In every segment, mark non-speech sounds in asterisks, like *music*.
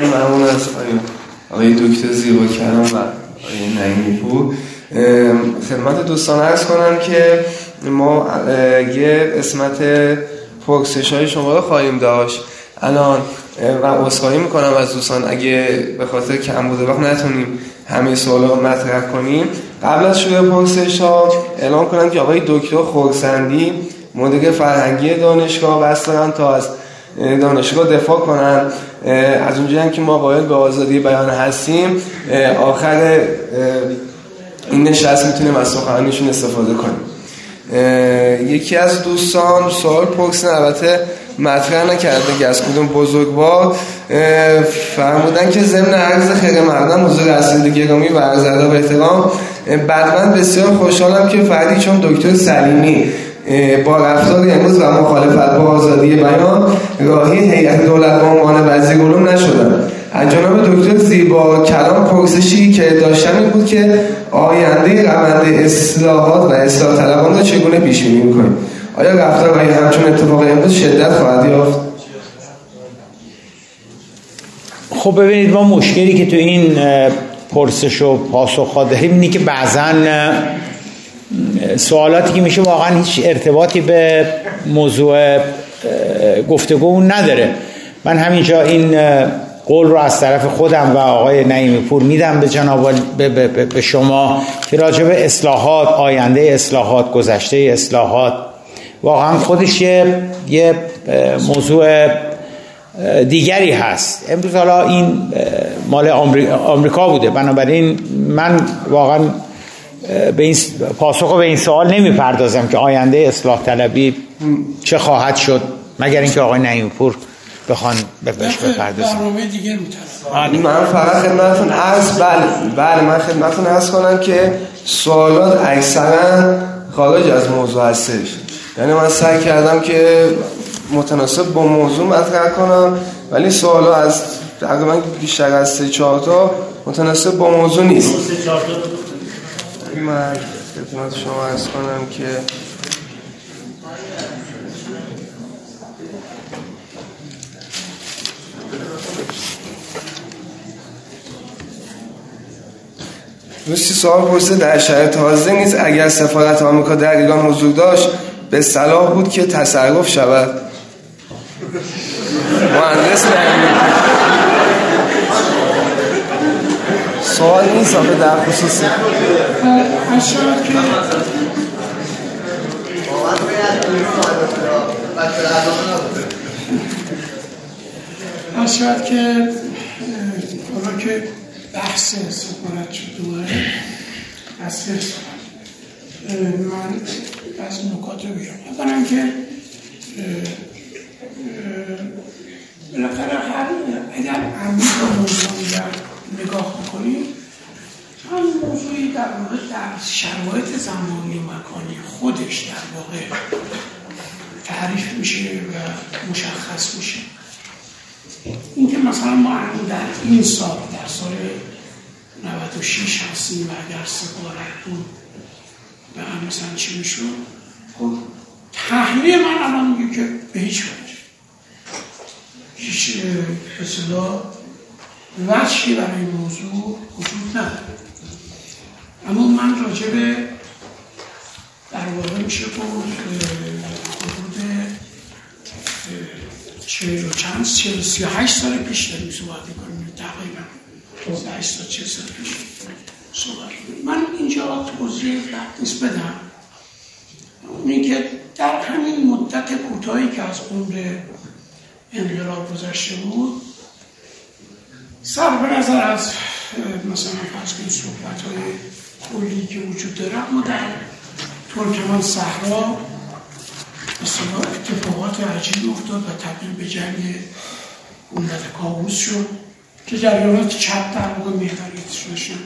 ممنون از آقای دکتر زیبا کرم و آقای نعیمی پور خدمت دوستان ارز کنم که ما یه اسمت پرسش های شما رو خواهیم داشت. الان و اصخایی می‌کنم از دوستان اگه به خاطر کم بوده وقت نتونیم همه سوالا رو مطرح کنیم. قبل از شروع پرسش ها اعلام کنم که آقای دکتر خورسندی مدیر فرهنگی دانشگاه بست تا از دانشگاه دفاع کنن. از اونجایی که ما باید به آزادی بیان هستیم آخر این نشست می‌تونیم از سخنانیشون استفاده کنیم. یکی از دوستان سوال پرسن البته مطرح نکرده که از کدوم بزرگوار فرمودن که ضمن عرض خیر مردم حضور اصلی گرامی و عرض ادب احترام بعد من بسیار خوشحالم که فردی چون دکتر سلیمی با رفتار امروز و مخالفت با آزادی بیان راهی هیئت دولت به عنوان وزیر علوم نشدن. از جناب دکتر زیبا کلام پرسشی که داشتم این بود که آینده روند اصلاحات و اصلاح طلبان را چگونه پیش بینی می‌کنیم؟ آیا رفتار همچون اتفاق امروز شدت خواهد یافت؟ خب ببینید ما مشکلی که تو این پرسش و پاسخ داریم اینه که بعضا سوالاتی که میشه واقعا هیچ ارتباطی به موضوع گفتگو نداره. من همینجا این قول رو از طرف خودم و آقای نعیمی پور میدم به جناب به, به, به شما که راجع به اصلاحات آینده اصلاحات گذشته اصلاحات. واقعا خودش یه, یه موضوع دیگری هست. امروز حالا این مال آمریکا بوده. بنابراین من واقعا به این پاسخ به این سوال نمی‌پردازم که آینده اصلاح طلبی چه خواهد شد مگر اینکه آقای نعیم پور بخوان بهش بپردازم. من فقط خدمتتون عرض بله بله من خدمتتون عرض کنم که سوالات اکثرا خارج از موضوع هستش. یعنی من سعی کردم که متناسب با موضوع مطرح کنم ولی سوالا از تقریبا بیشتر از سه چهار تا متناسب با موضوع نیست. من خدمت شما ارز کنم که دوستی سوال پرسه در شرط تازه نیست. اگر سفارت آمریکا در ایران حضور داشت به صلاح بود که تصرف شود. مهندس سوال نیست آقا در خصوص. شاید که حالا که بحث سفارت شد دوباره از من از نکات رو بگم اولا که بالاخره هر اگر عمیق موضوعی نگاه بکنیم هم موضوعی در واقع در شرایط زمانی و مکانی خودش در واقع تعریف میشه و مشخص میشه. اینکه مثلا ما در این سال در سال 96 هستیم و اگر سفارت بود و مثلا چی می‌شد؟ خب. تحلیل من الان میگه که به هیچ وجه. هیچ اصلا وجهی برای این موضوع وجود نداره. اما من راجع به در واقع میشه بود حدود چهل و چند چهل و سی هشت سال پیش داریم صحبت می‌کنیم تقریبا هشت سال چه سال پیش صحبت من اینجا توضیح نیست بدم. اینه که در همین مدت کوتاهی که از عمر انقلاب گذشته بود به نظر از مثلا فرض کنید صحبت های کلی که وجود داره اما در ترکمان صحرا مثلا اتفاقات عجیب افتاد و تبدیل به جنگ ملت کابوس شد که جریانات چپ در واقع محوریتش داشتن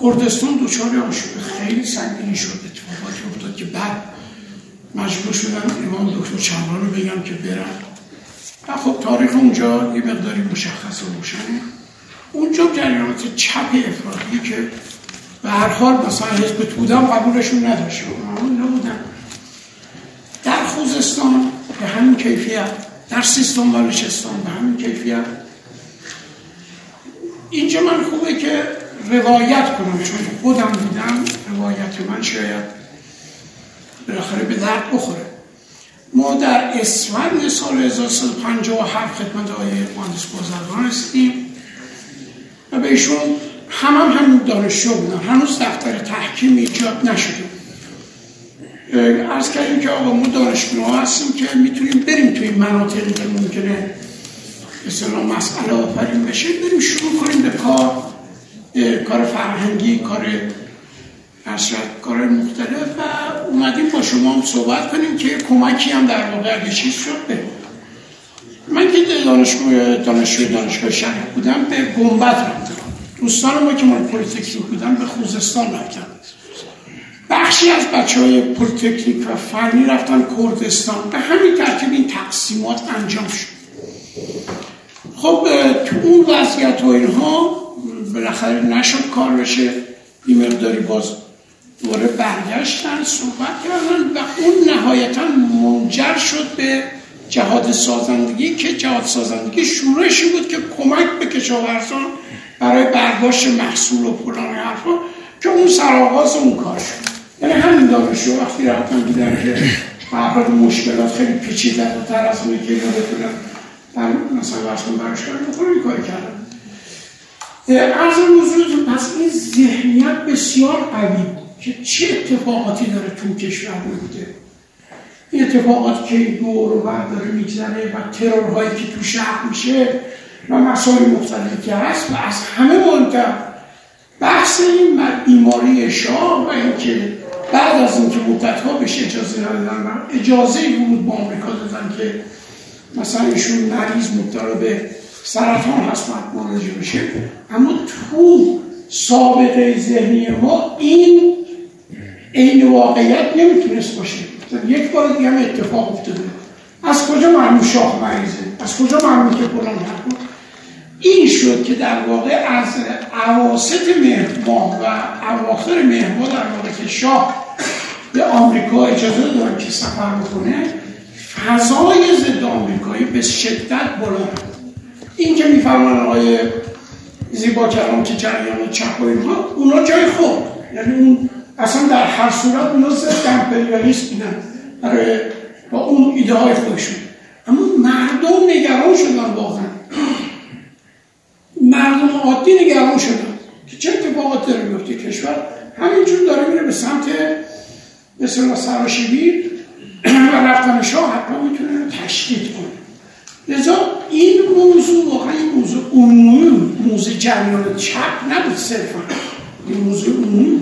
کردستان دوچار آشوب خیلی سنگینی شد اتفاقاتی افتاد که بعد مجبور شدن امام دکتر چمران رو بگم که برن و خب تاریخ اونجا یه مقداری مشخص و روشنه اونجا جریانات چپ افرادی که به هر حال مثلا حزب تودم قبولشون نداشت. نبودن. در خوزستان به همین کیفیت در سیستان بلوچستان به همین کیفیت. اینجا من خوبه که روایت کنم چون خودم دیدم روایت من شاید بالاخره به درد بخوره. ما در اسفند سال 1357 خدمت آقای مهندس بازرگان رسیدیم و به ایشون هم هم همین دانشجو بودن هنوز دفتر تحکیم ایجاد نشده. ارز کردیم که آقا ما دانشجو هستیم که می‌تونیم بریم توی مناطقی که ممکنه مثلا مسئله آفرین بشه. بریم شروع کنیم به کار کار فرهنگی کار ارشد کار مختلف و اومدیم با شما هم صحبت کنیم که کمکی هم در واقع اگه چیز شد به من که دانشگاه دانشجوی دانشگاه تهران بودم به گنبد رفتم. دوستان ما که مال پلیتکنیک بودن به خوزستان رفتن. بخشی از بچه های پلیتکنیک و فنی رفتن کردستان. به همین ترتیب این تقسیمات انجام شد. خب تو اون وضعیت و اینها بالاخره نشد کار بشه. این مقداری باز دوره برگشتن صحبت کردن و اون نهایتا منجر شد به جهاد سازندگی که جهاد سازندگی شورشی بود که کمک به کشاورزان برای برداشت محصول و فلان حرفا که اون سرآغاز اون کار شد. یعنی همین دانشجو وقتی رفتن دیدن که مشکلات خیلی پیچیده تر از اونی که اینا بتونن در مثلا ورسان براش کردن این کار کردن. از موضوع پس این ذهنیت بسیار قوی که چه اتفاقاتی داره تو کشور میفته؟ این اتفاقات که دور و داره میگذره و ترورهایی که تو شهر میشه و مسائل مختلفی که هست و از همه مهمتر بحث این بیماری شاه و اینکه بعد از اینکه مدتها بهش اجازه ندادن و اجازه ورود با آمریکا دادن که مثلا ایشون مریض مبتلا به سرطان هست مراجع بشه. اما تو سابقه ذهنی ما این این واقعیت نمی‌تونست باشه. یک بار دیگه هم اتفاق افتاده. از کجا معلوم شاه مریضه؟ از کجا معلوم که فلان این شد که در واقع از عواست مهر و اواخر مهر در واقع که شاه به آمریکا اجازه دارن که سفر بکنه فضای ضد آمریکایی به شدت بلند این که میفرمان آقای زیبا کلام که جریان چپ و اینها اونا جای خوب. یعنی اون اصلا در هر صورت اونا ضد امپریالیست بودن برای با اون ایده های خودشون. اما مردم نگران شدن واقعا. مردم عادی نگران شدن که چه اتفاقات داره میفته کشور همینجور داره میره به سمت مثل سراشیبی و رفتن شاه حتما می‌تونه تشدید کنه. لذا این موضوع واقعا این موضوع عمومی موضوع جریان چپ نبود صرفا. این موضوع عمومی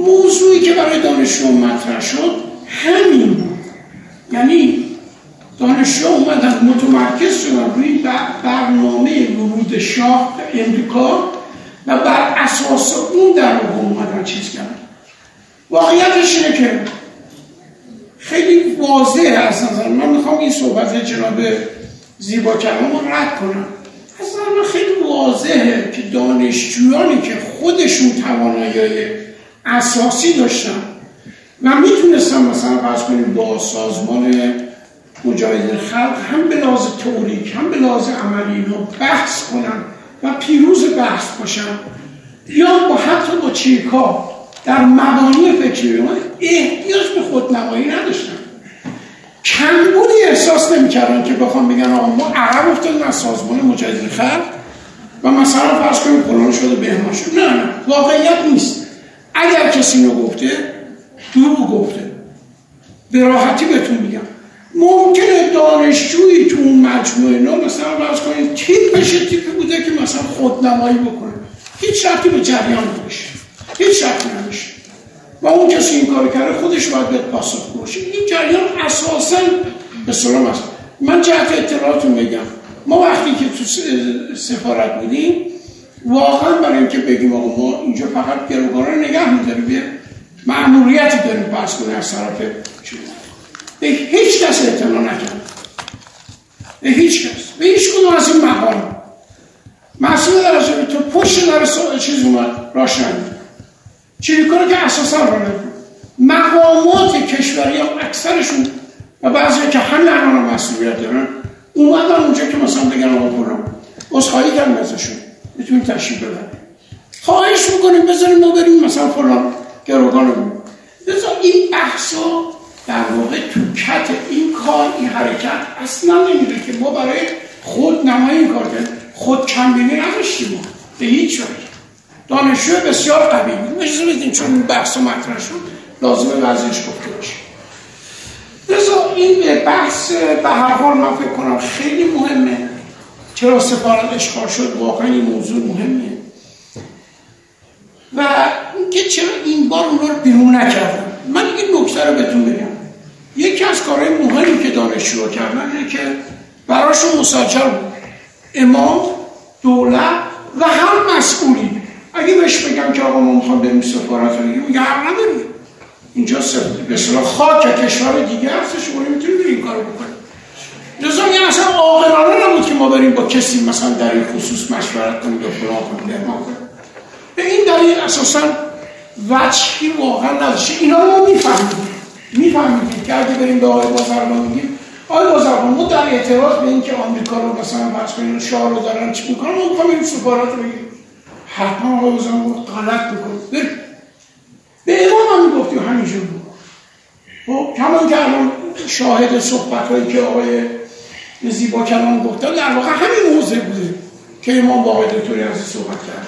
موضوعی که برای دانشجو مطرح شد همین بود. یعنی دانشجو اومدن متمرکز شدن روی برنامه ورود شاه به امریکا و بر اساس اون در واقع اومدن چیز کردن. واقعیتش اینه که خیلی واضح هست نظر من. می‌خوام این صحبت جناب زیبا کلام رو رد کنم. از من خیلی واضحه که دانشجویانی که خودشون توانایی اساسی داشتن و می‌تونستم مثلا فرض کنیم با سازمان مجاهدین خلق هم به لحاظ توریک هم به لحاظ عملی رو بحث کنم و پیروز بحث باشم. یا با حتی با چیرکا در مبانی فکری ما احتیاج به خودنمایی نداشتن کمبودی احساس نمی‌کردن که بخوام بگن آقا ما عقب افتادیم از سازمان مجاهدین خلق و مثلا فرض کنیم فلان شده بهمان شد نه نه واقعیت نیست. اگر کسی اینو گفته دروغ گفته. به راحتی بهتون میگم. ممکنه دانشجویی تو اون مجموعه نو مثلا فرض کنید تیپش تیپی بوده که مثلا خودنمایی بکنه. هیچ شرطی به جریان نمیشه. هیچ شرطی نمیشه. و اون کسی این کار کرده خودش باید به پاسخ باشه. این جریان اساسا به سلام است. من جهت اطلاعاتون بگم ما وقتی که تو سفارت بودیم واقعا برای اینکه بگیم آقا ما اینجا فقط گروگانه نگه میداریم یه معمولیتی داریم پس کنه از طرف به هیچ کس اعتنا نکرد. به هیچ کس. به هیچ کدوم از این مقام. مسئول در تو پشت در چیز اومد راشن. چیزی کنه که اساسا را مقامات کشوری هم اکثرشون و بعضی که همین الان مسئولیت دارن اومدن اونجا که مثلا بگن آقا برام خواهی کردم ازشون. می‌تونیم تشریف ببریم خواهش می‌کنیم بذاریم ما بریم مثلا فلان گروگان رو. بذار این بحثا در واقع تو کت این کار این حرکت اصلا نمیده که ما برای خود نمایی این کار کنیم خود کمبینی نداشتیم به هیچ وجه. دانشجو بسیار قوی بود. اجازه بدیم چون این بحث مطرح شد لازمه وضعش گفته باشه. لذا این بحث به هر حال من فکر کنم خیلی مهمه. چرا سفارت اشغال شد؟ واقعا این موضوع مهمه. و اینکه چرا این بار اون رو بیرون نکردن؟ من این نکته رو بهتون بگم. یکی از کارهای مهمی که دانشجو کردن اینه که براشون مساجر امام دولت و هر مسئولی. اگه بهش بگم که آقا ما می‌خوام بریم سفارت رو میگه حق نداری. اینجا به اصطلاح خاک کشور دیگه هستش شما نمی‌تونید این کارو بکنید لذا این اصلا عاقلانه نبود که ما بریم با کسی مثلا در این خصوص مشورت کنیم یا فلان کنیم به این دلیل اساسا وجهی واقعا نداشته اینا رو ما می‌فهمیم می‌فهمیم که اگه بریم به آقای بازرگان میگیم آقای بازرگان ما در اعتراض به اینکه آمریکا رو مثلا فرض کنیم شاه رو دارن چی می‌کنن ما می‌خوام این سفارت رو بگیریم. حتما آقای بازرگان غلط می‌کنه. به امام هم می‌گفتی همینجور بود. خب کمان که الان شاهد صحبت هایی که آقای زیبا کلام گفتن در واقع همین موضع بوده که امام با آقای دکتری از صحبت کرد.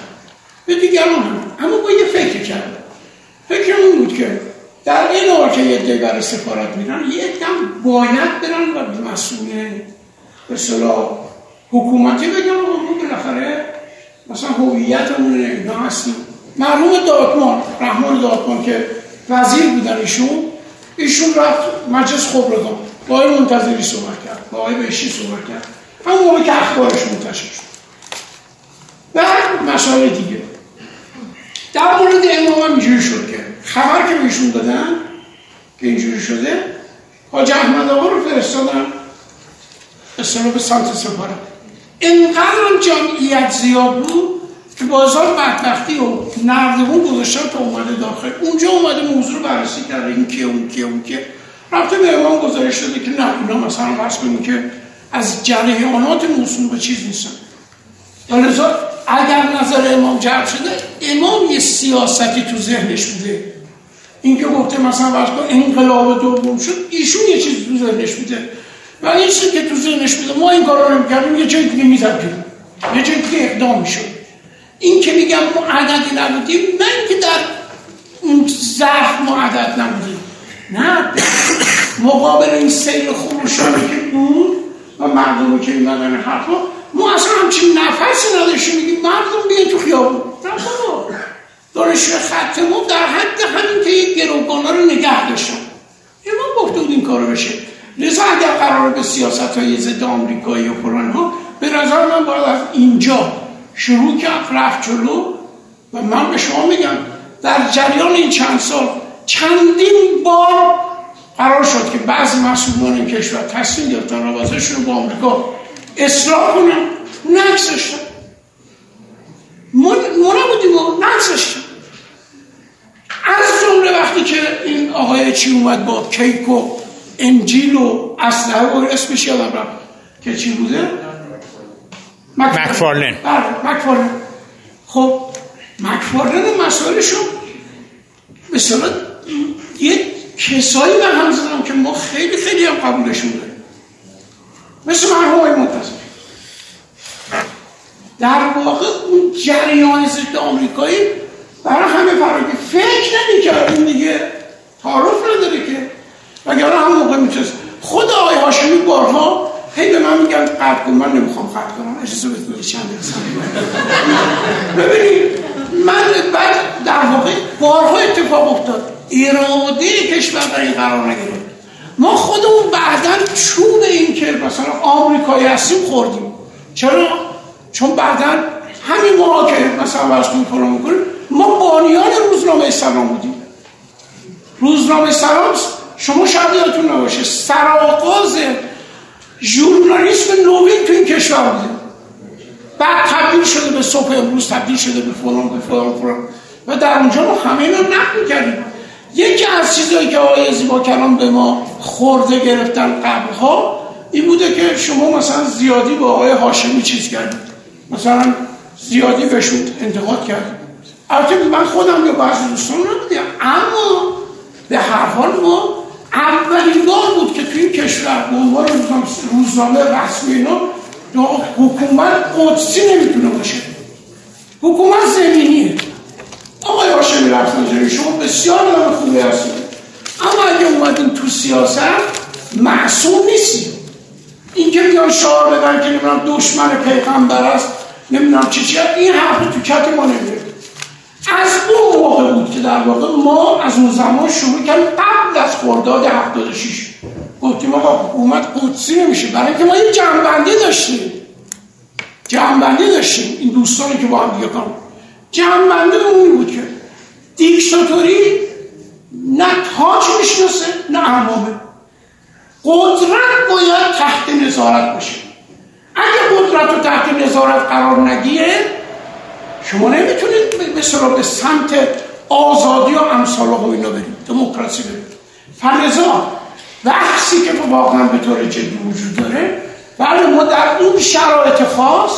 به دیگران هم. اما با یه فکر کرد. فکر اون بود که در این حال که یه برای سفارت میرن یه دم باید برن و مسئول به صلاح حکومتی بگن و اون بالاخره مثلا هویتمون اینا هستیم. مرحوم دادمان رحمان دادمان که وزیر بودن ایشون ایشون رفت مجلس خبرگان با منتظری صحبت کرد. با آقای بهشی صحبت کرد. همون موقع که اخبارش منتشر شد. و مسائل دیگه. در مورد امام هم اینجوری شد که خبر که بهشون دادن که اینجوری شده حاج احمد آقا رو فرستادن. اصلا به سمت سفارت اینقدر جمعیت زیاد بود که بازار بدبختی و نردبون گذاشتن تا اومده داخل. اونجا اومده موضوع رو بررسی کرده این که اون که اون که رفته به امام گزارش داده که مثلا فرض کنیم که از جریانات موضوع به چیز نیستن. لذا اگر نظر امام جلب شده امام یه سیاستی تو ذهنش بوده. اینکه گفته مثلا فرض کن انقلاب دوم شد ایشون یه چیزی تو ذهنش بوده. و این چیزی که تو ذهنش بوده ما این کارا نمی‌کردیم یه جای دیگه می‌زدیم. یه جای دیگه اقدام می‌شد. این که میگم ما عددی نبودیم نه اینکه در اون ضعف ما عدد نبودیم. نه. مقابل این سیل خروشانی که بود و مردمی که این حرفا ما اصلا همچین نفسی نداشتیم میگیم مردم بیاین تو خیابون. دانشجو خط ما در حد همین که یک گروگانا رو نگه داشتن. ما گفته بود این کارو بشه. لذا اگر قرار به سیاست های ضد آمریکایی و فلان ها به نظر من باید از اینجا شروع کرد رفت جلو و من به شما میگم در جریان این چند سال چندین بار قرار شد که بعضی مسئولان این کشور تصمیم گرفتن روابطشون رو با آمریکا اصلاح کنن. نگذاشتن ما نبودیم و نگذاشتن از جمله وقتی که این آقای چی اومد با کیک و انجیل و اسلحه و اسمش یادم رفت. که چی بوده؟ مکفارلن. بله مکفارلن. خب مکفارلن مسائلشون مثلا یه کسایی من هم زدم که ما خیلی خیلی هم قبولشون داریم مثل مرحوم های منتظر. در واقع اون جریان ضد آمریکایی برای همه فرقی فکر نمی کردیم دیگه. تعارف نداره که. وگرنه هم موقع می‌تونست. خود آقای هاشمی بارها هی به من میگن قطع کن من نمی‌خوام قطع کنم. اجازه بدید چند ببینید من بعد در واقع بارها اتفاق افتاد. اراده کشور در این قرار نگرفت. ما خودمون بعدا چوب این که مثلا آمریکایی هستیم خوردیم. چرا؟ چون بعدا همین ما که مثلا واسه کنیم می‌کنیم ما بانیان روزنامه سلام بودیم. روزنامه سلام شما شاید یادتون نباشه سرآغاز ژورنالیسم نوین تو این کشور بوده. بعد تبدیل شده به صبح امروز تبدیل شده به فلان به فلان فلان. و در اونجا ما همه اینا نقل می‌کردیم. یکی از چیزهایی که آقای زیبا کلام به ما خورده گرفتن قبلها این بوده که شما مثلا زیادی با آقای هاشمی چیز کردید. مثلا زیادی بهشون انتقاد کرد البته من خودم یا بعضی دوستان نبودیم اما به هر حال ما اولین بار بود که توی کشور به عنوان روزنامه رسمی اینا حکومت قدسی نمی‌تونه باشه. حکومت زمینیه. آقای هاشمی رفت شما بسیار آدم خوبی هستید. اما اگه اومدین تو سیاست معصوم نیستید. اینکه بیان شعار بدن که نمی‌دونم دشمن پیغمبر است نمی‌دونم چی چی این حرف تو کت ما نمیره از اون موقع بود که در واقع ما از اون زمان شروع کردیم قبل از خرداد 76 گفتیم آقا حکومت قدسی نمیشه. برای اینکه ما یه جنبندی داشتیم. جنبندی داشتیم. این دوستانی که با هم دیگه کام جنبندی اون بود که. دیکتاتوری نه تاج می‌شناسه نه امامه قدرت باید تحت نظارت باشه. اگه قدرت رو تحت نظارت قرار نگیره شما نمی‌تونید به به سمت آزادی و امثال و اینا برید. دموکراسی برید. فلزا بحثی که واقعا به طور جدی وجود داره بله ما در اون شرایط خاص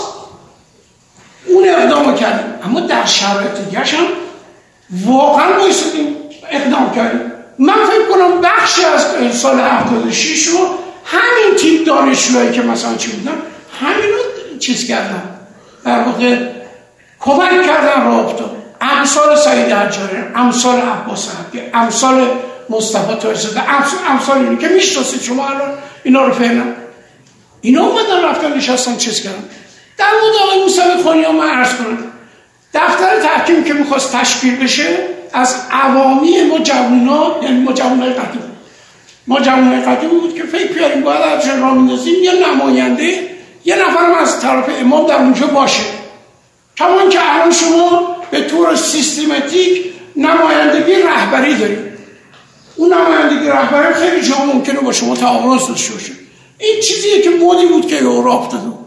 اون اقدام کردیم. اما در شرایط دیگه هم واقعا بایستدیم اقدام کردیم. من فکر کنم بخشی از سال 76 رو همین تیپ دانشجوهایی که مثلا چی بودن همین رو چیز کردن. در واقع کمک کردن راه افتاد. امثال سعید حجاری امثال عباس حقی امثال مصطفی تاجزاده امثال اینی که می‌شناسید شما الان اینا رو فهمن اینا اومدن رفتن نشستن چیز کردن. در مورد آقای موسوی خانی ها من عرض کنم؟ دفتر تحکیم که می‌خواست تشکیل بشه از عوامی ما جوونا یعنی ما جوانای قدیم. ما قدیم بود که فکر کردیم باید از را میندازیم یه نماینده یه نفرم از طرف امام در اونجا باشه. کمان که الان شما به طور سیستماتیک نمایندگی رهبری دارید. اون نمایندگی رهبری خیلی جا ممکنه با شما تعارض داشته باشه. این چیزیه که مودی بود که یورو افتاد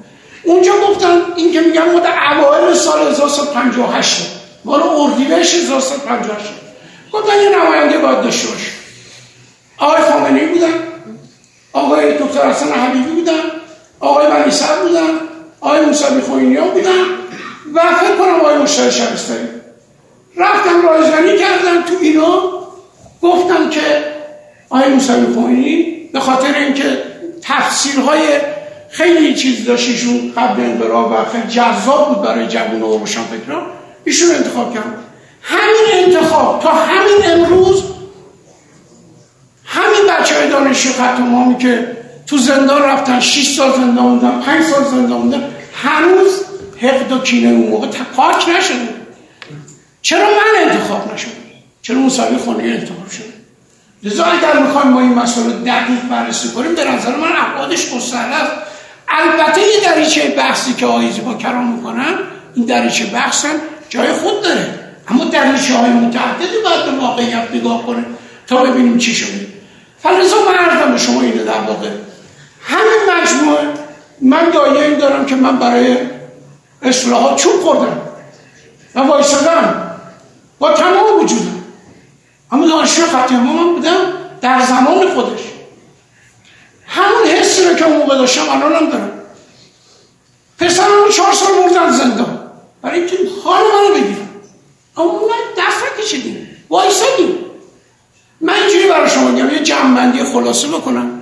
اونجا گفتن این که میگن ما در اوایل سال 1958 مال اردیبهشت 1958 گفتن یه نماینده باید داشته باشه. آقای خامنه‌ای بودن آقای دکتر حسن حبیبی بودن آقای بنی بودن آقای موسی خوینیان بودن و فکر کنم آقای مشتر شبستانی رفتم رایزنی کردم تو اینا گفتم که آقای موسی به خاطر اینکه تفسیرهای خیلی چیز داشتیشون قبل انقلاب و خیلی جذاب بود برای جوون و روشن فکران ایشون انتخاب کرد. همین انتخاب تا همین امروز همین بچه های دانشی خط که تو زندان رفتن 6 سال زندان موندن 5 سال زندان موندن هنوز حقد و کینه اون موقع پاک نشده. چرا من انتخاب نشد چرا موسوی خانی انتخاب شد لذا اگر می‌خوایم ما این مسئله دقیق بررسی کنیم به نظر من ابعادش گسترده است. البته یه دریچه بحثی که آیزی با کرام می‌کنن این دریچه بحث هم جای خود داره. اما دریچه های متعددی باید به واقعیت نگاه کنه تا ببینیم چی شده. فلزا من به شما اینه در واقع همین مجموعه من دایه این دارم که من برای اصلاحات چوب خوردم و وایسادم. با تمام وجودم. اما دانشجو خطی من بودم در زمان خودش. همون حسی رو که اون موقع داشتم الانم دارم. پسرم چهار سال مردن زندان. برای اینکه حال منو بگیرم. اما من دفعه کشیدیم وایسادیم. من اینجوری برای شما میگم یه جمعبندی خلاصه بکنم.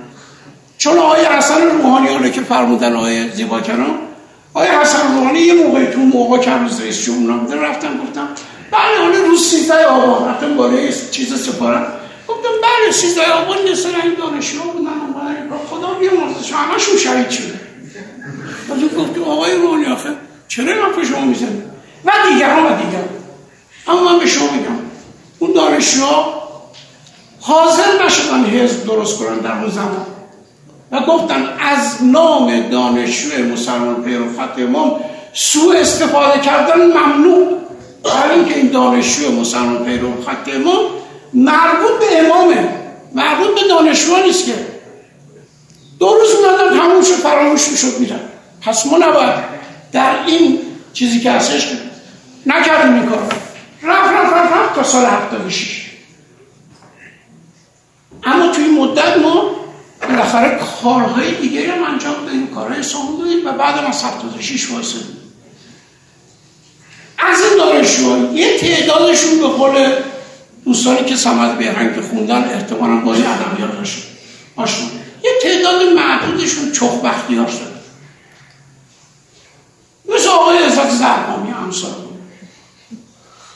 چون آقای حسن روحانیانه که فرمودن آقای زیبا کنم آقای حسن روحانی یه موقعی تو موقع که هنوز رئیس جمهور رفتم گفتم بله حالا روز 13 آبان رفتم بالای چیز سفارت گفتم بله 13 آبان یه سر این دانشجو بودن اومدن خدا بیامرزش همشون شهید شده. ولی گفتم آقای روحانی آخه چرا حرف شما می‌زنی و دیگران و دیگران. اما من به شما میگم. اون دانشجوها حاضر نشدن حزب درست کنن در اون زمان. و گفتن از نام دانشجو مسلمان پیرو خط امام سوء استفاده کردن ممنوع. برای اینکه این دانشجو مسلمان پیرو خط امام مربوط به امامه. مربوط به دانشجو نیست که. دو روز اومدن تموم شد فراموش می‌شد میرن پس ما نباید در این چیزی که هستش نکردیم این کار رفت رفت رفت رفت تا سال 76 اما توی مدت ما بالاخره کارهای دیگری هم انجام دادیم کارهای سامون دادیم و بعد از 76 واسه. دانشجو یه تعدادشون به قول دوستانی که سمت بهرنگ خوندن احتمالا با یه ادبیاتشون آشنا یه تعداد معدودشون چخ بختیار شد مثل آقای عزت زرقامی همسال.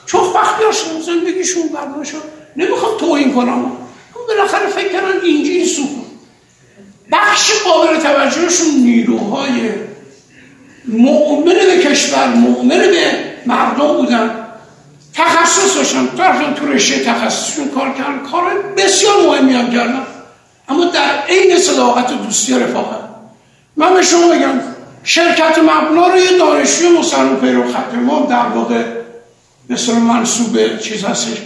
چخ بختیار شد. زندگیشون برنا شد نمی‌خوام توهین کنم. بالاخره فکر کردن اینجین سکون بخش قابل توجهشون نیروهای مؤمن به کشور مؤمن به مردم بودن. تخصص داشتن طرفن تو رشته تخصصشون کار کردن کار بسیار مهمی هم کردن. اما در عین صداقت دوستی رفاقت. من به شما بگم شرکت مبنا رو یه دانشجوی مسلم پیرو خط ما در واقع مثل منصوب چیز هستش.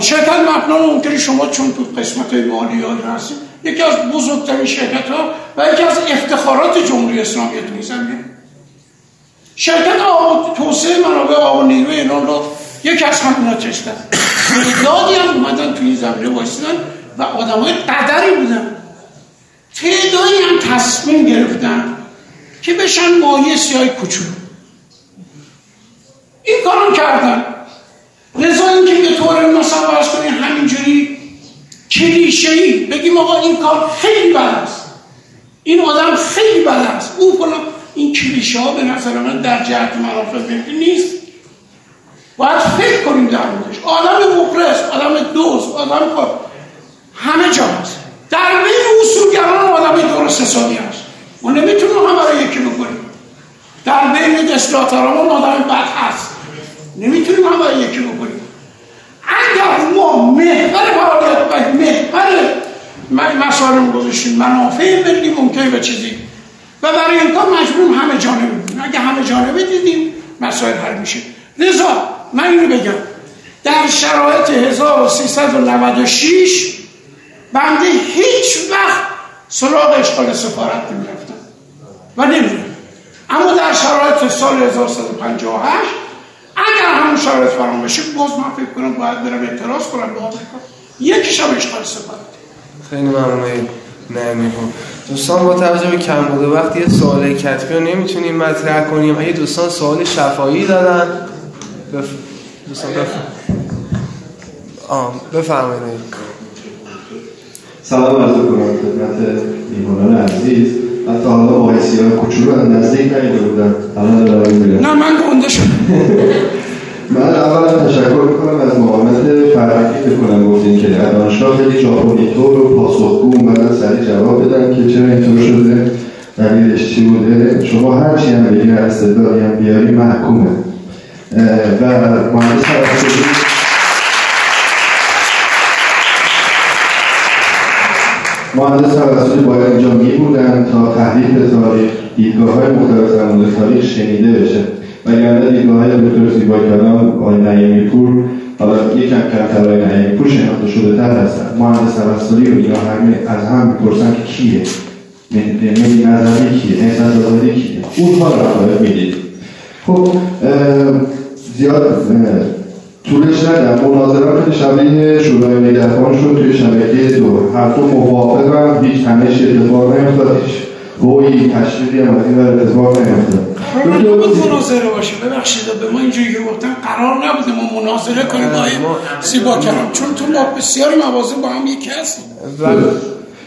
شرکت مبنا رو ممکنی شما چون تو قسمت مالی ها هستید یکی از بزرگترین شرکت ها و یکی از افتخارات جمهوری اسلامی. تو شرکت آب توسعه منابع آب و نیروی ایران رو یکی از همینا چشتن. تعدادی هم اومدن توی این زمینه وایستدن و آدم های قدری بودن. تعدادی هم تصمیم گرفتن که بشن مایه سیاه کوچولو. این کارم کردن. لذا اینکه به طور مثلا باز کنیم همینجوری کلیشه‌ای بگیم آقا این کار خیلی بد است. این آدم خیلی بد است. او فلان این کلیشه ها به نظر من در جهت منافع نیست. باید فکر کنیم در موردش. آدم مخلص آدم دوست آدم کار. همه جا هست. در بین اصولگران آدم درست حسابی هست. ما نمی‌تونیم همه رو یکی بکنیم در بین دستلاتران آدم بد هست. نمی‌تونیم همه رو یکی بکنیم اگر ما محور فعالیت و محور مسائل گذاشتیم منافع ملی ممکن به چیزی. و برای این کار مجبوریم همه جانبه اگه همه جانبه دیدیم مسائل حل میشه. لذا من اینو بگم. در شرایط 1396 بنده هیچ وقت سراغ اشغال سفارت نمی‌رفتم و نمیرم اما در شرایط سال 1358 اگر همون شرایط فرام بشه باز من فکر کنم باید برم اعتراض کنم به آمریکا. یکیش هم اشغال سفارت. خیلی ممنون نمی‌خوام دوستان با توجه به کم بوده وقتی یه سوال کتبی رو نمی‌تونیم مطرح کنیم. اگه دوستان سوال شفایی دارن بف... دوستان بف... بفرمایید. سلام عرض کنم خدمت میهمانان عزیز. من تا حالا مقایسی های کوچولو نزدیک ندیده بودم. الان دارم می‌بینم نه من گنده شدم. *laughs* من اول تشکر می‌کنم از محمد فرقی بکنم گفتین که در دانشگاه خیلی ژاپنی طور و پاسخگو اومدن سریع جواب بدن که چرا اینطور شده دلیلش چی بوده. شما هر چی هم بگین هر استدلالی هم بیاری محکومه. و مهندس مهندس توسلی باید اینجا می بودن تا تحلیل تاریخ دیدگاه های مختلف زمان تاریخ شنیده بشه. وگرنه دیدگاه های دکتر زیبا کلام آقای نعیمی پور حالا یکم کمتر آقای نعیمی پور شناخته شده تر هستن. مهندس توسلی و اینا همه از هم می‌پرسن که کیه؟ ملی نظری کیه؟ احساس آزادی کیه؟ اونها رو می‌دید. خب زیاد طولش ندم مناظرات خیلی شبیه شورای نگهبان شد توی شبکه دو هر دو موافقم هیچ تنش اتفاق نیفتاد. هیچ روی تشریفی هم از این ور اتفاق قرار نبود مناظره باشه ببخشید به ما اینجوری که گفتن قرار نبود ما مناظره کنیم با سیبا کرم. چون تو با بسیاری موازه با هم یکی هستیم.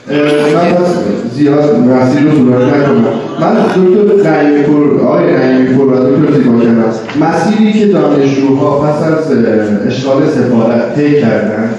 من زیاد مسیر رو طولانی نکنم. من دکتر نعیمی پور آقای نعیمی پور و دکتر زیبا مسیری که دانشجوها پس از اشغال سفارت طی کردن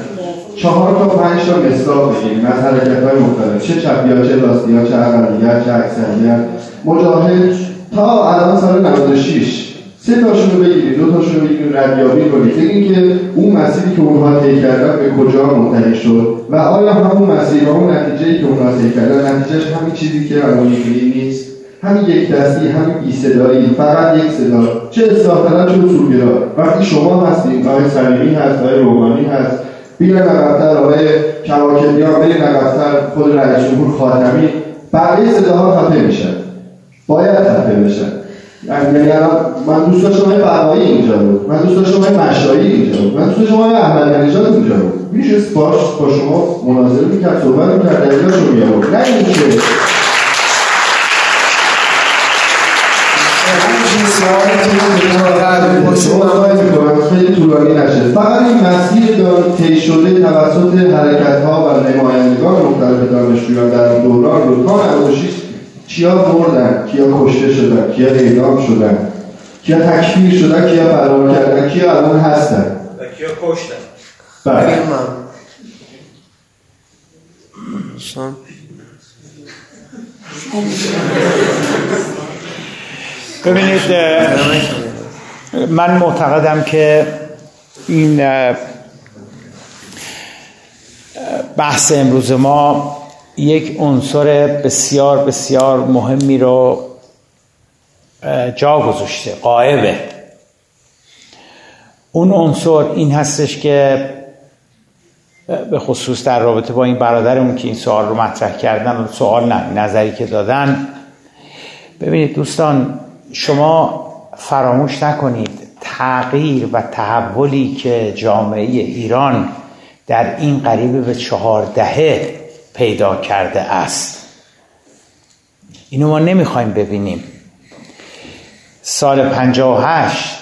چهار تا پنج تا مصداق بگیریم. از حرکت های مختلف. چه چپی ها چه راستی ها چه اقلیت چه اکثریت مجاهد تا الان سال 96 سه تاشون رو بگیرید دو تاشون رو بگیرید ردیابی کنید. بگید که اون مسیری که اونها طی کردن به کجا منتهی شد و آیا همون مسیر و اون نتیجه که اونها طی کردن نتیجهش همین چیزی که الان نیست؟ همین یک دستی همین بی صدایی فقط یک صدا. چه اصلاح طلب چه اصولگرا وقتی شما هستید آقای سلیمی هست آقای روحانی هست بیرن عقبتر آقای کواکبیان برین عقبتر خود رئیس جمهور خاتمی بقیه صداها خفه میشن. باید خفه بشن. یعنی من دوست داشتم های فرهایی اینجا بود. من دوست داشتم های مشایی اینجا بود. من دوست داشتم های احمد نژاد اینجا بود. میشه باش؟ با شما مناظره می‌کرد صحبت می‌کرد دلیلاشو میآورد. نه اینکه. خیلی طولانی نشه. فقط این مسیر طی شده توسط حرکت ها و نمایندگان مختلف دانشجویان در دوران رو تا کیا مردن کیا کشته شدن کیا اعدام شدن کیا تکفیر شدن کیا فرار کردن کیا الان هستن؟ و کیا کشتن؟ بله. ببینید من معتقدم که این بحث امروز ما یک عنصر بسیار بسیار مهمی رو جا گذاشته قائبه. اون عنصر این هستش که به خصوص در رابطه با این برادرمون که این سوال رو مطرح کردن سوال نه نظری که دادن. ببینید دوستان شما فراموش نکنید تغییر و تحولی که جامعه ایران در این قریب به چهار دهه پیدا کرده است. اینو ما نمی‌خوایم ببینیم. سال 58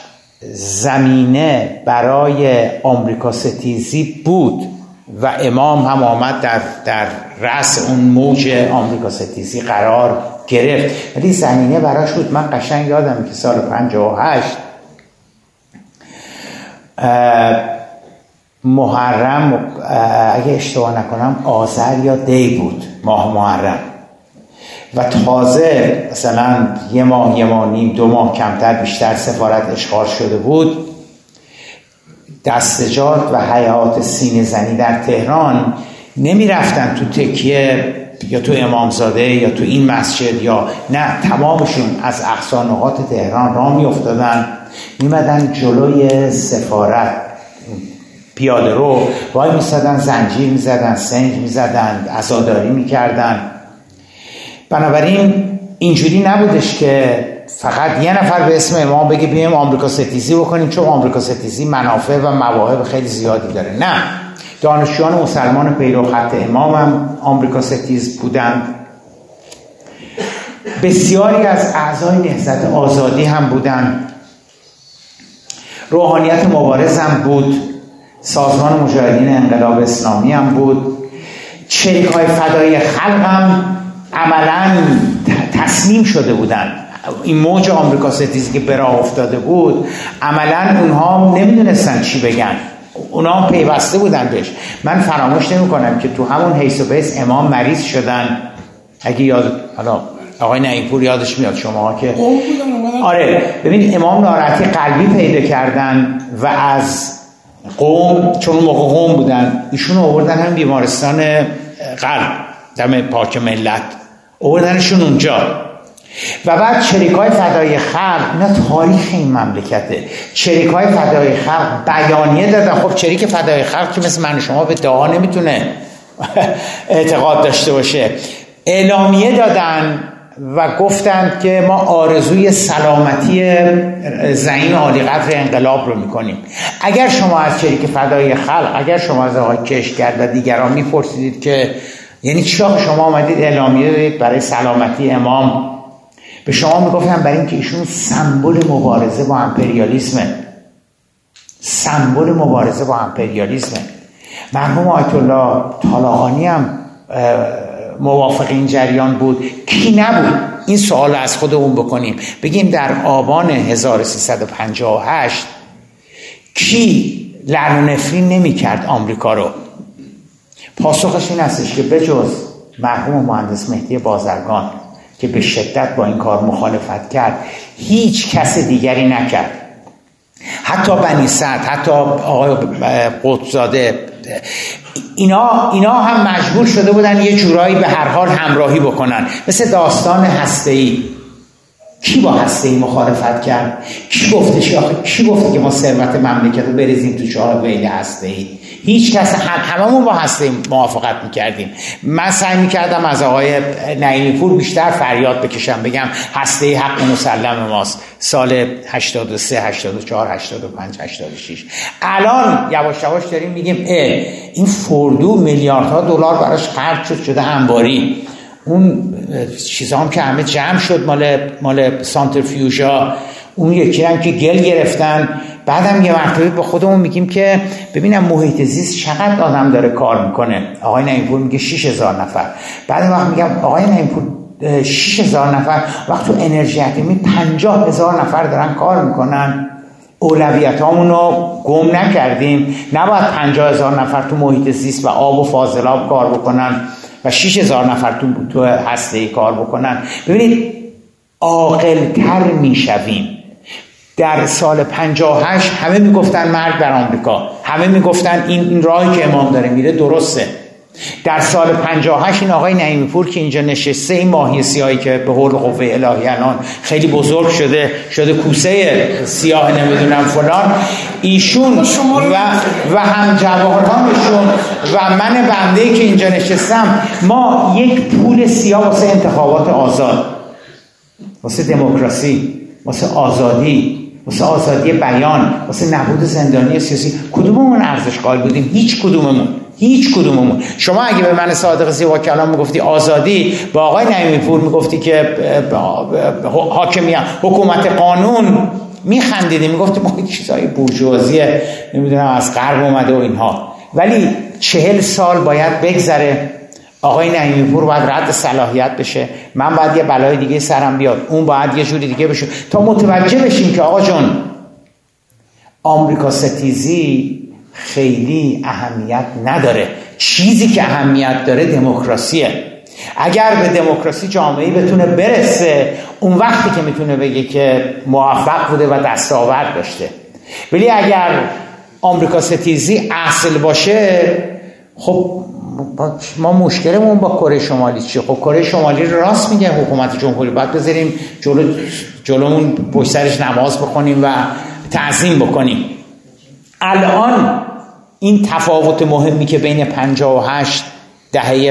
زمینه برای آمریکا ستیزی بود و امام هم آمد در, در رأس اون موج آمریکا ستیزی قرار گرفت. ولی زمینه براش بود. من قشنگ یادم که سال 58 محرم اگه اشتباه نکنم آذر یا دی بود ماه محرم. و تازه مثلا یه ماه یه ماه نیم دو ماه کمتر بیشتر سفارت اشغال شده بود. دستجات و حیات سینه زنی در تهران نمی رفتن تو تکیه یا تو امامزاده یا تو این مسجد یا نه تمامشون از اقصانقات تهران را می افتادن میمدن جلوی سفارت. پیاده رو وای میستدن زنجیر می‌زدن سنگ می‌زدن ازاداری می‌کردن. بنابراین اینجوری نبودش که فقط یه نفر به اسم امام بگه بیایم آمریکا ستیزی بکنیم چون آمریکا ستیزی منافع و مواهب خیلی زیادی داره. نه. دانشجویان مسلمان پیرو خط امام هم آمریکا ستیز بودند. بسیاری از اعضای نهضت آزادی هم بودند. روحانیت مبارز هم بود. سازمان مجاهدین انقلاب اسلامی هم بود. چریک های فدای خلق هم عملا تصمیم شده بودن این موج آمریکا ستیزی که براه افتاده بود عملا اونها نمی‌دونستن چی بگن. اونا پیوسته بودن بهش. من فراموش نمی کنم که تو همون حیث و بیس امام مریض شدن. اگه یاد حالا آقای نعیمپور یادش میاد شما که آره ببین امام ناراحتی قلبی پیدا کردن و از قوم چون موقع قوم بودن ایشون آوردن هم بیمارستان قلب دم پاک ملت. آوردنشون اونجا. و بعد چریک های فدای خلق اینا تاریخ این مملکته. چریک های فدای خلق بیانیه دادن. خب چریک فدای خلق که مثل من شما به دعا نمی‌تونه *laughs* اعتقاد داشته باشه. اعلامیه دادن. و گفتند که ما آرزوی سلامتی زعیم عالی قدر انقلاب رو می‌کنیم. اگر شما از چریک فدای خلق اگر شما از آقای کشگر و دیگران میپرسیدید که یعنی چرا شما آمدید اعلامیه دادید برای سلامتی امام به شما می‌گفتم برای اینکه ایشون سمبل مبارزه با امپریالیسمه سمبل مبارزه با امپریالیسمه مرحوم آیت الله طالاقانی هم موافق این جریان بود؟ کی نبود؟ این سوال از خودمون بکنیم. بگیم در آبان 1358 کی لعن و نفرین نمی کرد آمریکا رو؟ پاسخش این هستش که بجز مرحوم مهندس مهدی بازرگان که به شدت با این کار مخالفت کرد هیچ کس دیگری نکرد. حتی بنی سعد حتی آقای قطزاده اینا, اینا هم مجبور شده بودن یه جورایی به هر حال همراهی بکنن. مثل داستان هسته‌ای. کی با هسته ای مخالفت کرد؟ کی گفته آخه کی گفته که ما ثروت مملکت رو بریزیم تو چهار ویل هسته ای هیچ کس هم هممون با هسته موافقت می‌کردیم. من سعی می‌کردم از آقای نعیمی پور بیشتر فریاد بکشم بگم هسته حق مسلم ماست. سال 83 84 85 86 الان یواش یواش داریم میگیم اه این فردو میلیاردها دلار براش خرج شد شده انباری. اون چیزا هم که همه جمع شد مال مال سانترفیوژا. اون یکی هم که گل گرفتن. بعدم یه مرتبه به خودمون میگیم که ببینم محیط زیست چقدر آدم داره کار می‌کنه. آقای نعیمپور میگه 6000 نفر. بعد وقت میگم آقای نعیمپور 6000 نفر. وقت تو انرژی اتمی 50 هزار نفر دارن کار می‌کنن. اولویت رو گم نکردیم. نباید 50 هزار نفر تو محیط زیست و آب و فاضلاب کار بکنن. و 6 هزار نفر تو, تو هسته کار بکنن. ببینید عاقلتر می‌شویم. در سال 58 همه می‌گفتن مرگ بر آمریکا. همه می‌گفتن این این راهی که امام داره میره درسته. در سال 58 این آقای نعیمی پور که اینجا نشسته این ماهی سیاهی که به حول قوه الهی الان خیلی بزرگ شده شده کوسه سیاه نمی‌دونم فلان. ایشون و, و هم جوانانشون و من بنده که اینجا نشستم ما یک پول سیاه واسه انتخابات آزاد واسه دموکراسی واسه آزادی واسه آزادی بیان واسه نبود زندانی سیاسی. کدوممون ارزش قائل بودیم؟ هیچ کدوممون. هیچ کدوممون. شما اگه به من صادق زیبا کلام می‌گفتی آزادی با آقای نعیمی پور می‌گفتی که حاکمیت حکومت قانون میخندیدی می‌گفتی ما چیزای بورژوازی نمی‌دونم از غرب اومده و اینها. ولی چهل سال باید بگذره آقای نعیمی پور باید رد صلاحیت بشه. من باید یه بلای دیگه سرم بیاد. اون باید یه جوری دیگه بشه. تا متوجه بشیم که آقا جون آمریکا ستیزی خیلی اهمیت نداره. چیزی که اهمیت داره دموکراسیه. اگر به دموکراسی جامعه بتونه برسه اون وقتی که می‌تونه بگه که موفق بوده و دستاورد داشته. ولی اگر آمریکا ستیزی اصل باشه خب ما مشکلمون با کره شمالی چیه؟ خب کره شمالی راست میگه حکومت جمهوری. باید بذاریم جلو جلومون پشت سرش نماز بخونیم و تعظیم بکنیم. الان این تفاوت مهمی که بین 58 دهه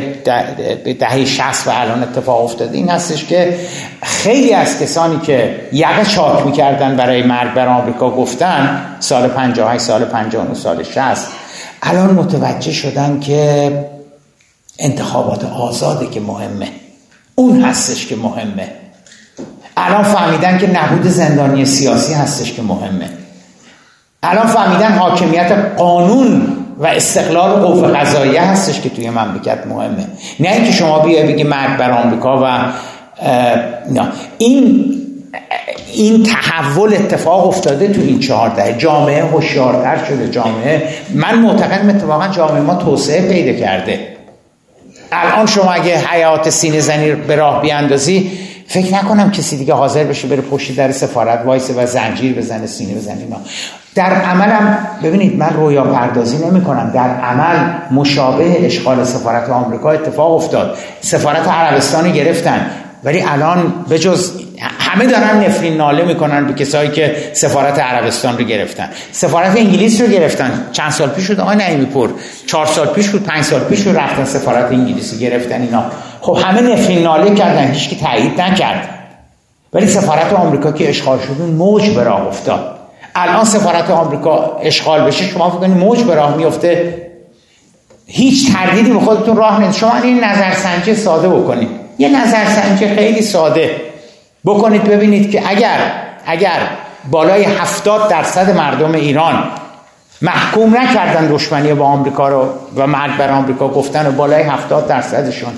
دهه 60 و الان اتفاق افتاده این هستش که خیلی از کسانی که یقه چاک می‌کردن برای مرگ بر آمریکا گفتن سال 58 سال 59 سال 60 الان متوجه شدن که انتخابات آزاده که مهمه. اون هستش که مهمه. الان فهمیدن که نبود زندانی سیاسی هستش که مهمه. الان فهمیدن حاکمیت قانون و استقلال قوه قضاییه هستش که توی مملکت مهمه. نه اینکه شما بیای بگی مرگ بر آمریکا و نه این این تحول اتفاق افتاده تو این چهارده جامعه هوشیارتر شده جامعه. من معتقدم اتفاقا جامعه ما توسعه پیدا کرده. الان شما اگه حیات سینه زنی به راه بیاندازی فکر نکنم کسی دیگه حاضر بشه بره پشت در سفارت وایسه و زنجیر بزنه سینه بزنه. اینا. در عملم ببینید من رویا پردازی نمی کنم در عمل مشابه اشغال سفارت آمریکا اتفاق افتاد. سفارت عربستان گرفتن. ولی الان به جز همه دارن نفرین ناله می‌کنن به کسایی که سفارت عربستان رو گرفتن. سفارت انگلیس رو گرفتن. چند سال پیش شد؟ آقای نعیمی پور. چهار سال پیش بود پنج سال پیش رو رفتن سفارت انگلیسی گرفتن اینا. خب همه نفرین ناله کردن که تایید نکرد. ولی سفارت آمریکا که اشغال شد موج به راه افتاد. الان سفارت آمریکا اشغال بشه شما فکر کنید موج به راه میفته. هیچ تردیدی به خودتون راه نید شما این نظرسنجی ساده بکنید. یه نظرسنجی خیلی ساده. بکنید ببینید که اگر اگر بالای هفتاد درصد مردم ایران محکوم نکردن دشمنی با آمریکا رو و مرگ بر آمریکا گفتن و بالای هفتاد درصدشون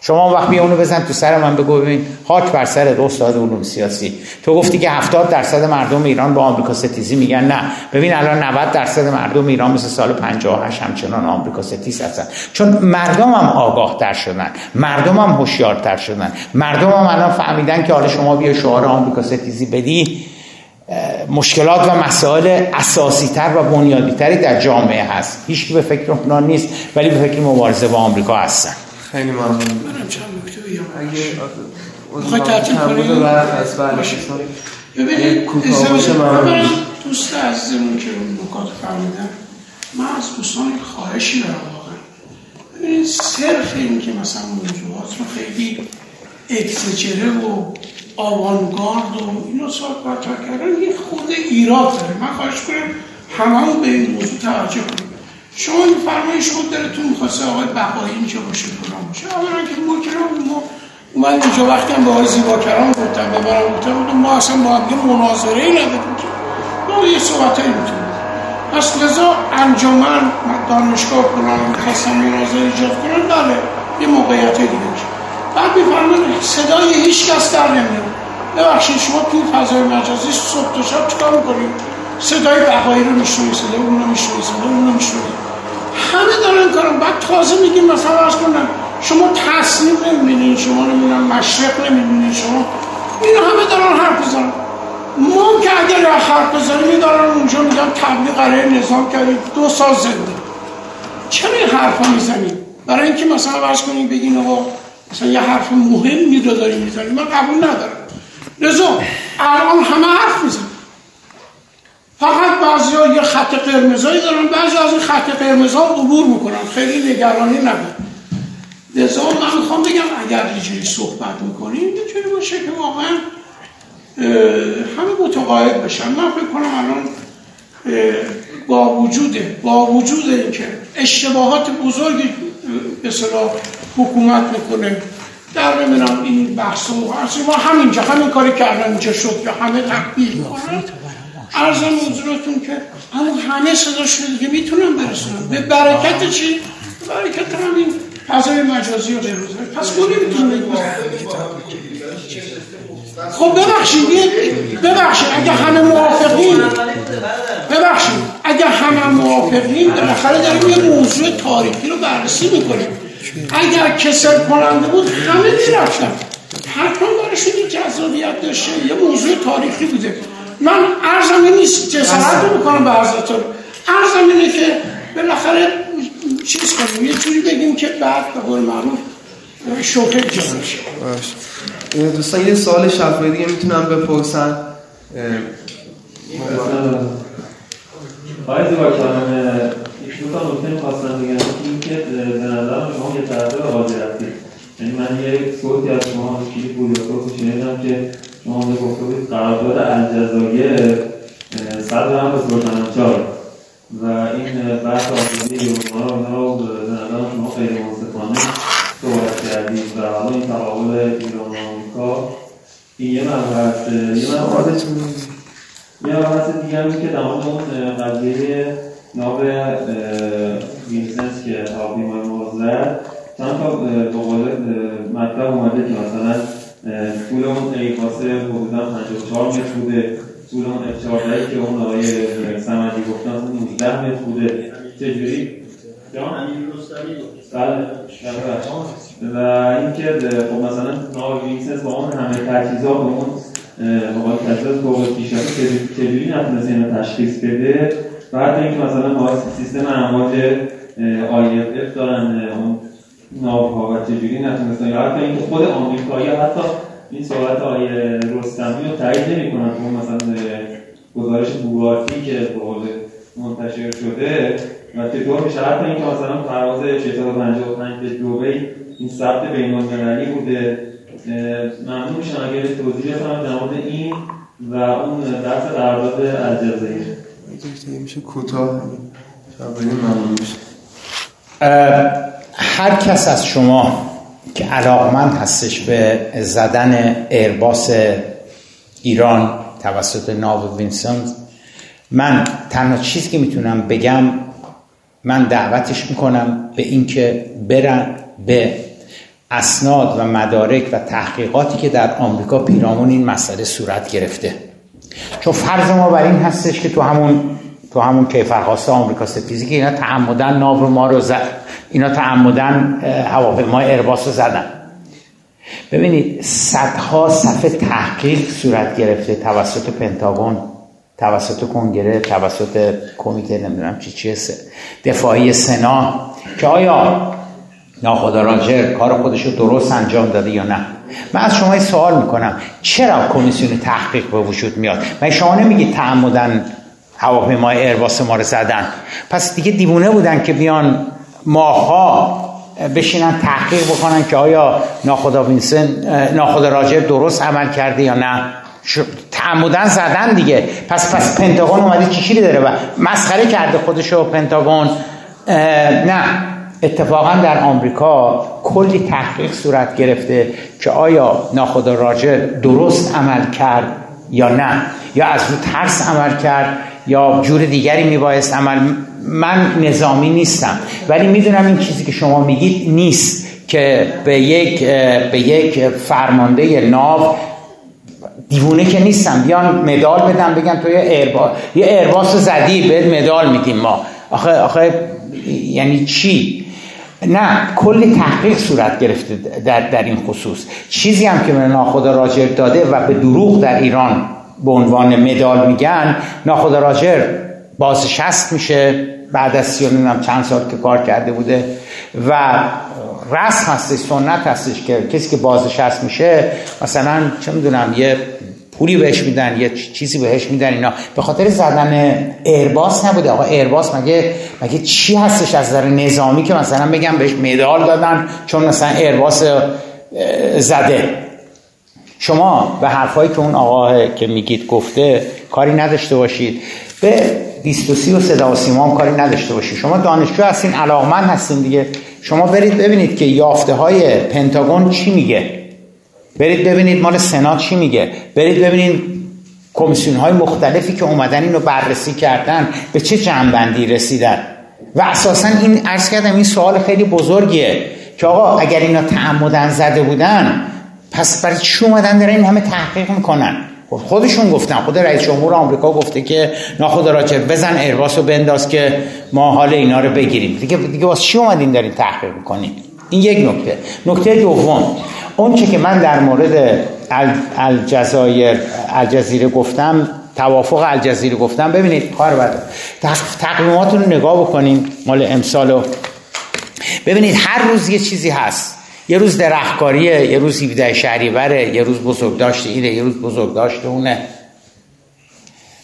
شما وقت بیا اونو بزن تو سر من بگو ببین. خاک بر سر استاد علوم سیاسی. تو گفتی که 70 درصد مردم ایران با آمریکا ستیزی میگن. نه. ببین الان 90 درصد مردم ایران مثل سال 58 همچنان آمریکا ستیز هستن. چون مردم هم آگاه تر شدن. مردم هم هوشیارتر شدن. مردم هم الان فهمیدن که حالا شما بیا شعار آمریکا ستیزی بدی. مشکلات و مسائل اساسی تر و بنیادی تری در جامعه هست. هیچ به فکر اونا نیست ولی به فکر مبارزه با آمریکا هستن. خیلی ممنون. منم چند نکته بگم. اگه می‌خوای ترتیب کنید از ببینید دوست عزیزمون که اون نکات فرمودن من از دوستان خواهشی دارم واقعا. ببینید صرف این که مثلا موضوعات رو خیلی اکسجره و آوانگارد و اینو صحبت کردن یه خود ایراد داره. من خواهش کنم همه به این موضوع توجه کنیم. شما این فرمایش خود دلتون می‌خواسته آقای بقایی اینجا باشه فلان باشه. اولا که ما که ما من اینجا وقتی هم با زیبا کرام گفتم به من گفتم ما اصلا با هم مناظره ای نداریم ما یه صحبت هایی می‌تونیم. پس لذا انجمن دانشگاه کنن می‌خواستم مناظره ایجاد کنن بله یه موقعیت دیگه بعد میفرمایید صدای هیچ کس در نمیاد. ببخشید شما تو فضای مجازی صبح تا شب چیکار می‌کنید؟ صدای بقایی رو میشنوید صدای اون رو میشنوید صدای اون رو میشنوید. همه دارن کارم بعد تازه میگیم مثلا ورز کنن شما تصمیم نمی‌بینید شما نمی‌دونم مشرق نمی‌بینید شما این همه دارن حرف بزنن ما که اگر حرف بزنیم دارن اونجا میگن تبلیغ علیه نظام کردیم دو سال زنده. چرا این حرف ها می‌زنیم برای اینکه مثلا ورز کنیم بگین آقا مثلا یه حرف مهمی رو داریم می‌زنیم من قبول ندارم. لذا الان همه حرف می‌زنن. فقط بعضی ها یه خط قرمزایی دارن بعضی از این خط قرمزها عبور می‌کنن. خیلی نگرانی نبود لذا من می‌خوام بگم اگر اینجوری صحبت می‌کنیم می‌تونی باشه که واقعا همه متقاعد بشن. من فکر کنم الان با وجوده. با وجود اینکه اشتباهات بزرگی به حکومت می‌کنه. در نمی‌دونم این بحث و ما همینجا همین کاری که اینجا شد یا همه تقبیل ارزم حضورتون که اما همه صدا شده که می‌تونم برسونم. به برکت چی؟ به برکت همین فضای مجازی رو بروزه پس گوری می‌تونم خب ببخشید ببخشید اگه همه موافقین ببخشید اگه همه موافقین بالاخره داریم یه موضوع تاریخی رو بررسی می‌کنیم. اگر کسل کننده بود همه می‌رفتن. حتما برشون یه جذابیت داشته یه موضوع تاریخی بوده. من ارزم این نیست جسارت رو بکنم به حضرتون ارزم اینه که بالاخره چیز کنیم یه جوری بگیم که بعد به قول معروف شوکه جا دوستان یه سوال شفایی دیگه می‌تونم بپرسن. آقای زیبا کلام دو تا نکته می‌خواستم بگم این که به نظرم شما یه طرفه به حاضر هستید. یعنی من یه صوتی از شما کلیپ بود یا شنیدم که شما به گفته بود قرارداد الجزایر صد هم به چار و این بحث آزادی یورونا رو اینا رو به نظرم شما خیلی منصفانه صحبت کردید و حالا این تقابل ایران و آمریکا این یه مبحث یه مبحث یه مبحث دیگه هم که در اون قضیه ناب وینسنس که هواپیمای ما زد چند تا به قول مطلب اومده که مثلا طول اون ایفاسه حدودا 54 متر بوده. طول اون اف که اون آقای سمدی گفتن 19 متر بوده. چجوری؟ بله. و اینکه خب مثلا وینسنس با اون همه تجهیزات و اون مقال تجهیزات فوق پیشرفته چجوری نتونست اینو تشخیص بده؟ بعد اینکه مثلا با سیستم امواج IFF دارن اون ناوها و چجوری نتونستن. یا حتی اینکه خود آمریکایی حتی این صحبت های رستمی رو تایید نمی کنن اون مثلا گزارش بوگاتی که به منتشر شده و چطور میشه؟ حتی اینکه مثلا پرواز 655 به دوبی این ثبت بین المللی بوده ممنون میشن اگر توضیح بفرمایید در مورد این و اون بحث قرارداد الجزایر. میشه کوتاه. هر کس از شما که علاقمند هستش به زدن ایرباس ایران توسط ناو وینسنز من تنها چیزی که می‌تونم بگم من دعوتش می‌کنم به اینکه برن به اسناد و مدارک و تحقیقاتی که در آمریکا پیرامون این مسئله صورت گرفته. چون فرض ما بر این هستش که تو همون تو همون کیفرخواست آمریکا سپیزی که اینا تعمدن ناو ما رو زد. اینا تعمدن هواپیمای ارباس رو زدن. ببینید صدها صفحه تحقیق صورت گرفته توسط پنتاگون توسط کنگره توسط کمیته نمی‌دونم چی چیه دفاعی سنا که آیا ناخدا راجر کار خودش رو درست انجام داده یا نه؟ من از شما سوال می‌کنم. چرا کمیسیون تحقیق به وجود میاد؟ من شما نمیگید تعمدن هواپیمای ایرباس ما رو زدن؟ پس دیگه دیوونه بودن که بیان ماها بشینن تحقیق بکنن که آیا ناخدا وینسن ناخدا راجر درست عمل کرده یا نه. تعمدن زدن دیگه. پس پس پنتاگون اومده چی داره؟ و مسخره کرده خودشو پنتاگون. نه. اتفاقا در آمریکا کلی تحقیق صورت گرفته که آیا ناخدا راجع درست عمل کرد یا نه. یا از رو ترس عمل کرد یا جور دیگری میبایست. عمل من نظامی نیستم. ولی می‌دونم این چیزی که شما میگید نیست که به یک به یک فرمانده ناو دیوونه که نیستم. بیان مدال بدم بگم تو یه ارباس یه ارباس زدی به مدال میدیم ما. آخه آخه یعنی چی؟ نه کل تحقیق صورت گرفته در, در این خصوص. چیزی هم که به ناخدا راجر داده و به دروغ در ایران به عنوان مدال میگن ناخدا راجر بازنشست میشه بعد از سی چند سال که کار کرده بوده و رسم هستش سنت هستش که کسی که بازنشست میشه مثلا چه می‌دونم یه پولی بهش میدن یه چیزی بهش میدن اینا. به خاطر زدن ایرباس نبوده. آقا ایرباس مگه مگه چی هستش از نظر نظامی که مثلا بگم بهش مدال دادن چون مثلا ایرباس زده؟ شما به حرفایی که اون آقا که میگید گفته کاری نداشته باشید. به 23 و صدا و سیما هم کاری نداشته باشید. شما دانشجو هستین علاقمند هستین دیگه. شما برید ببینید که یافته های پنتاگون چی میگه. برید ببینید مال سنا چی میگه. برید ببینید کمیسیون های مختلفی که اومدن اینو بررسی کردن به چه جنبندی رسیدن. و اساسا این عرض کردم این سوال خیلی بزرگیه که آقا اگر اینا تعمدن زده بودن پس برای چی اومدن دارن این همه تحقیق می‌کنن؟ خب خودشون گفتن. خود رئیس جمهور آمریکا گفته که ناخدا راجع بزن ایرباس رو بنداز که ما حال اینا رو بگیریم. دیگه دیگه واسه چی اومدین دارین تحقیق می‌کنین؟ این یک نکته. نکته دوم اون چه که من در مورد الجزایر الجزیره گفتم توافق الجزیره گفتم ببینید کار بعد تقویماتون رو نگاه بکنیم مال امسالو. ببینید هر روز یه چیزی هست. یه روز درختکاریه یه روز 17 شهریوره یه روز بزرگداشت اینه یه روز بزرگداشت اونه.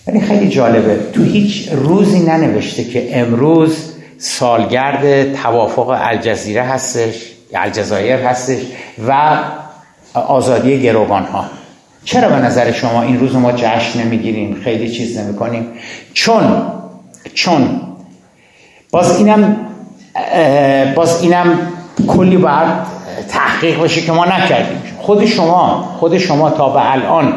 ولی خیلی جالبه تو هیچ روزی ننوشته که امروز سالگرد توافق الجزیره هستش الجزایر هستش و آزادی گروگان ها چرا به نظر شما این روز ما جشن نمی‌گیریم خیلی چیز نمی چون چون باز اینم باز اینم کلی باید تحقیق باشه که ما نکردیم. خود شما خود شما تا به الان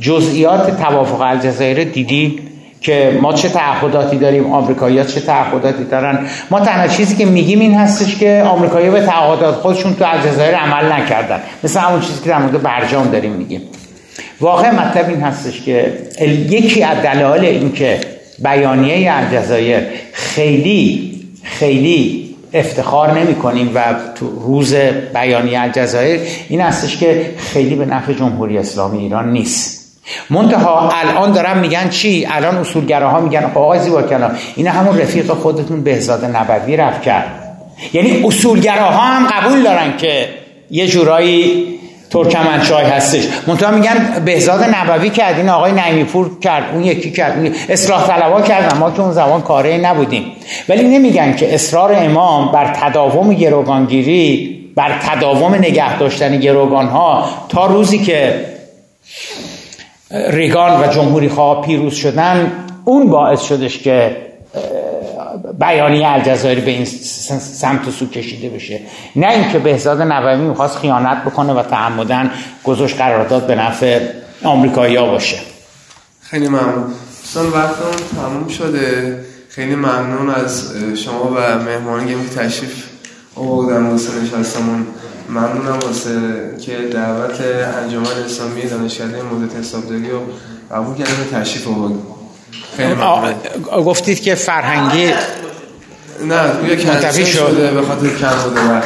جزئیات توافق الجزایر دیدی که ما چه تعهداتی داریم آمریکایی‌ها چه تعهداتی دارن؟ ما تنها چیزی که میگیم این هستش که آمریکایی‌ها به تعهدات خودشون تو الجزایر عمل نکردن. مثل همون چیزی که در مورد برجام داریم میگیم. واقع مطلب این هستش که یکی از دلایل این که بیانیه الجزایر خیلی خیلی افتخار نمی کنیم و تو روز بیانیه الجزایر این هستش که خیلی به نفع جمهوری اسلامی ایران نیست. منتها الان دارن میگن چی؟ الان اصولگراها میگن آقای زیبا کلام این همون رفیق خودتون بهزاد نبوی رفت کرد. یعنی اصولگراها هم قبول دارن که یه جورایی ترکمنچای هستش. منتها میگن بهزاد نبوی کرد. این آقای نعیمی پور کرد اون یکی کرد. اون اصلاح طلبا کردن ما که اون زمان کاره نبودیم. ولی نمیگن که اصرار امام بر تداوم گروگانگیری بر تداوم نگه داشتن گروگان ها تا روزی که ریگان و جمهوری خواه پیروز شدن اون باعث شدش که بیانیه الجزایر به این سمت و سو کشیده بشه. نه اینکه بهزاد نووی می‌خواست خیانت بکنه و تعمدن گذاشت قرارداد به نفع آمریکایی باشه. خیلی ممنون. دوستان وقتمون تموم شده. خیلی ممنون از شما و مهمانی که تشریف آوردن واسه نشستمون. ممنونم واسه که دعوت انجمن اسلامی دانشکده مدت حسابداری رو قبول کردیم تشریف خیلی گفتید که فرهنگی نه توی کنسل شده به خاطر کم بوده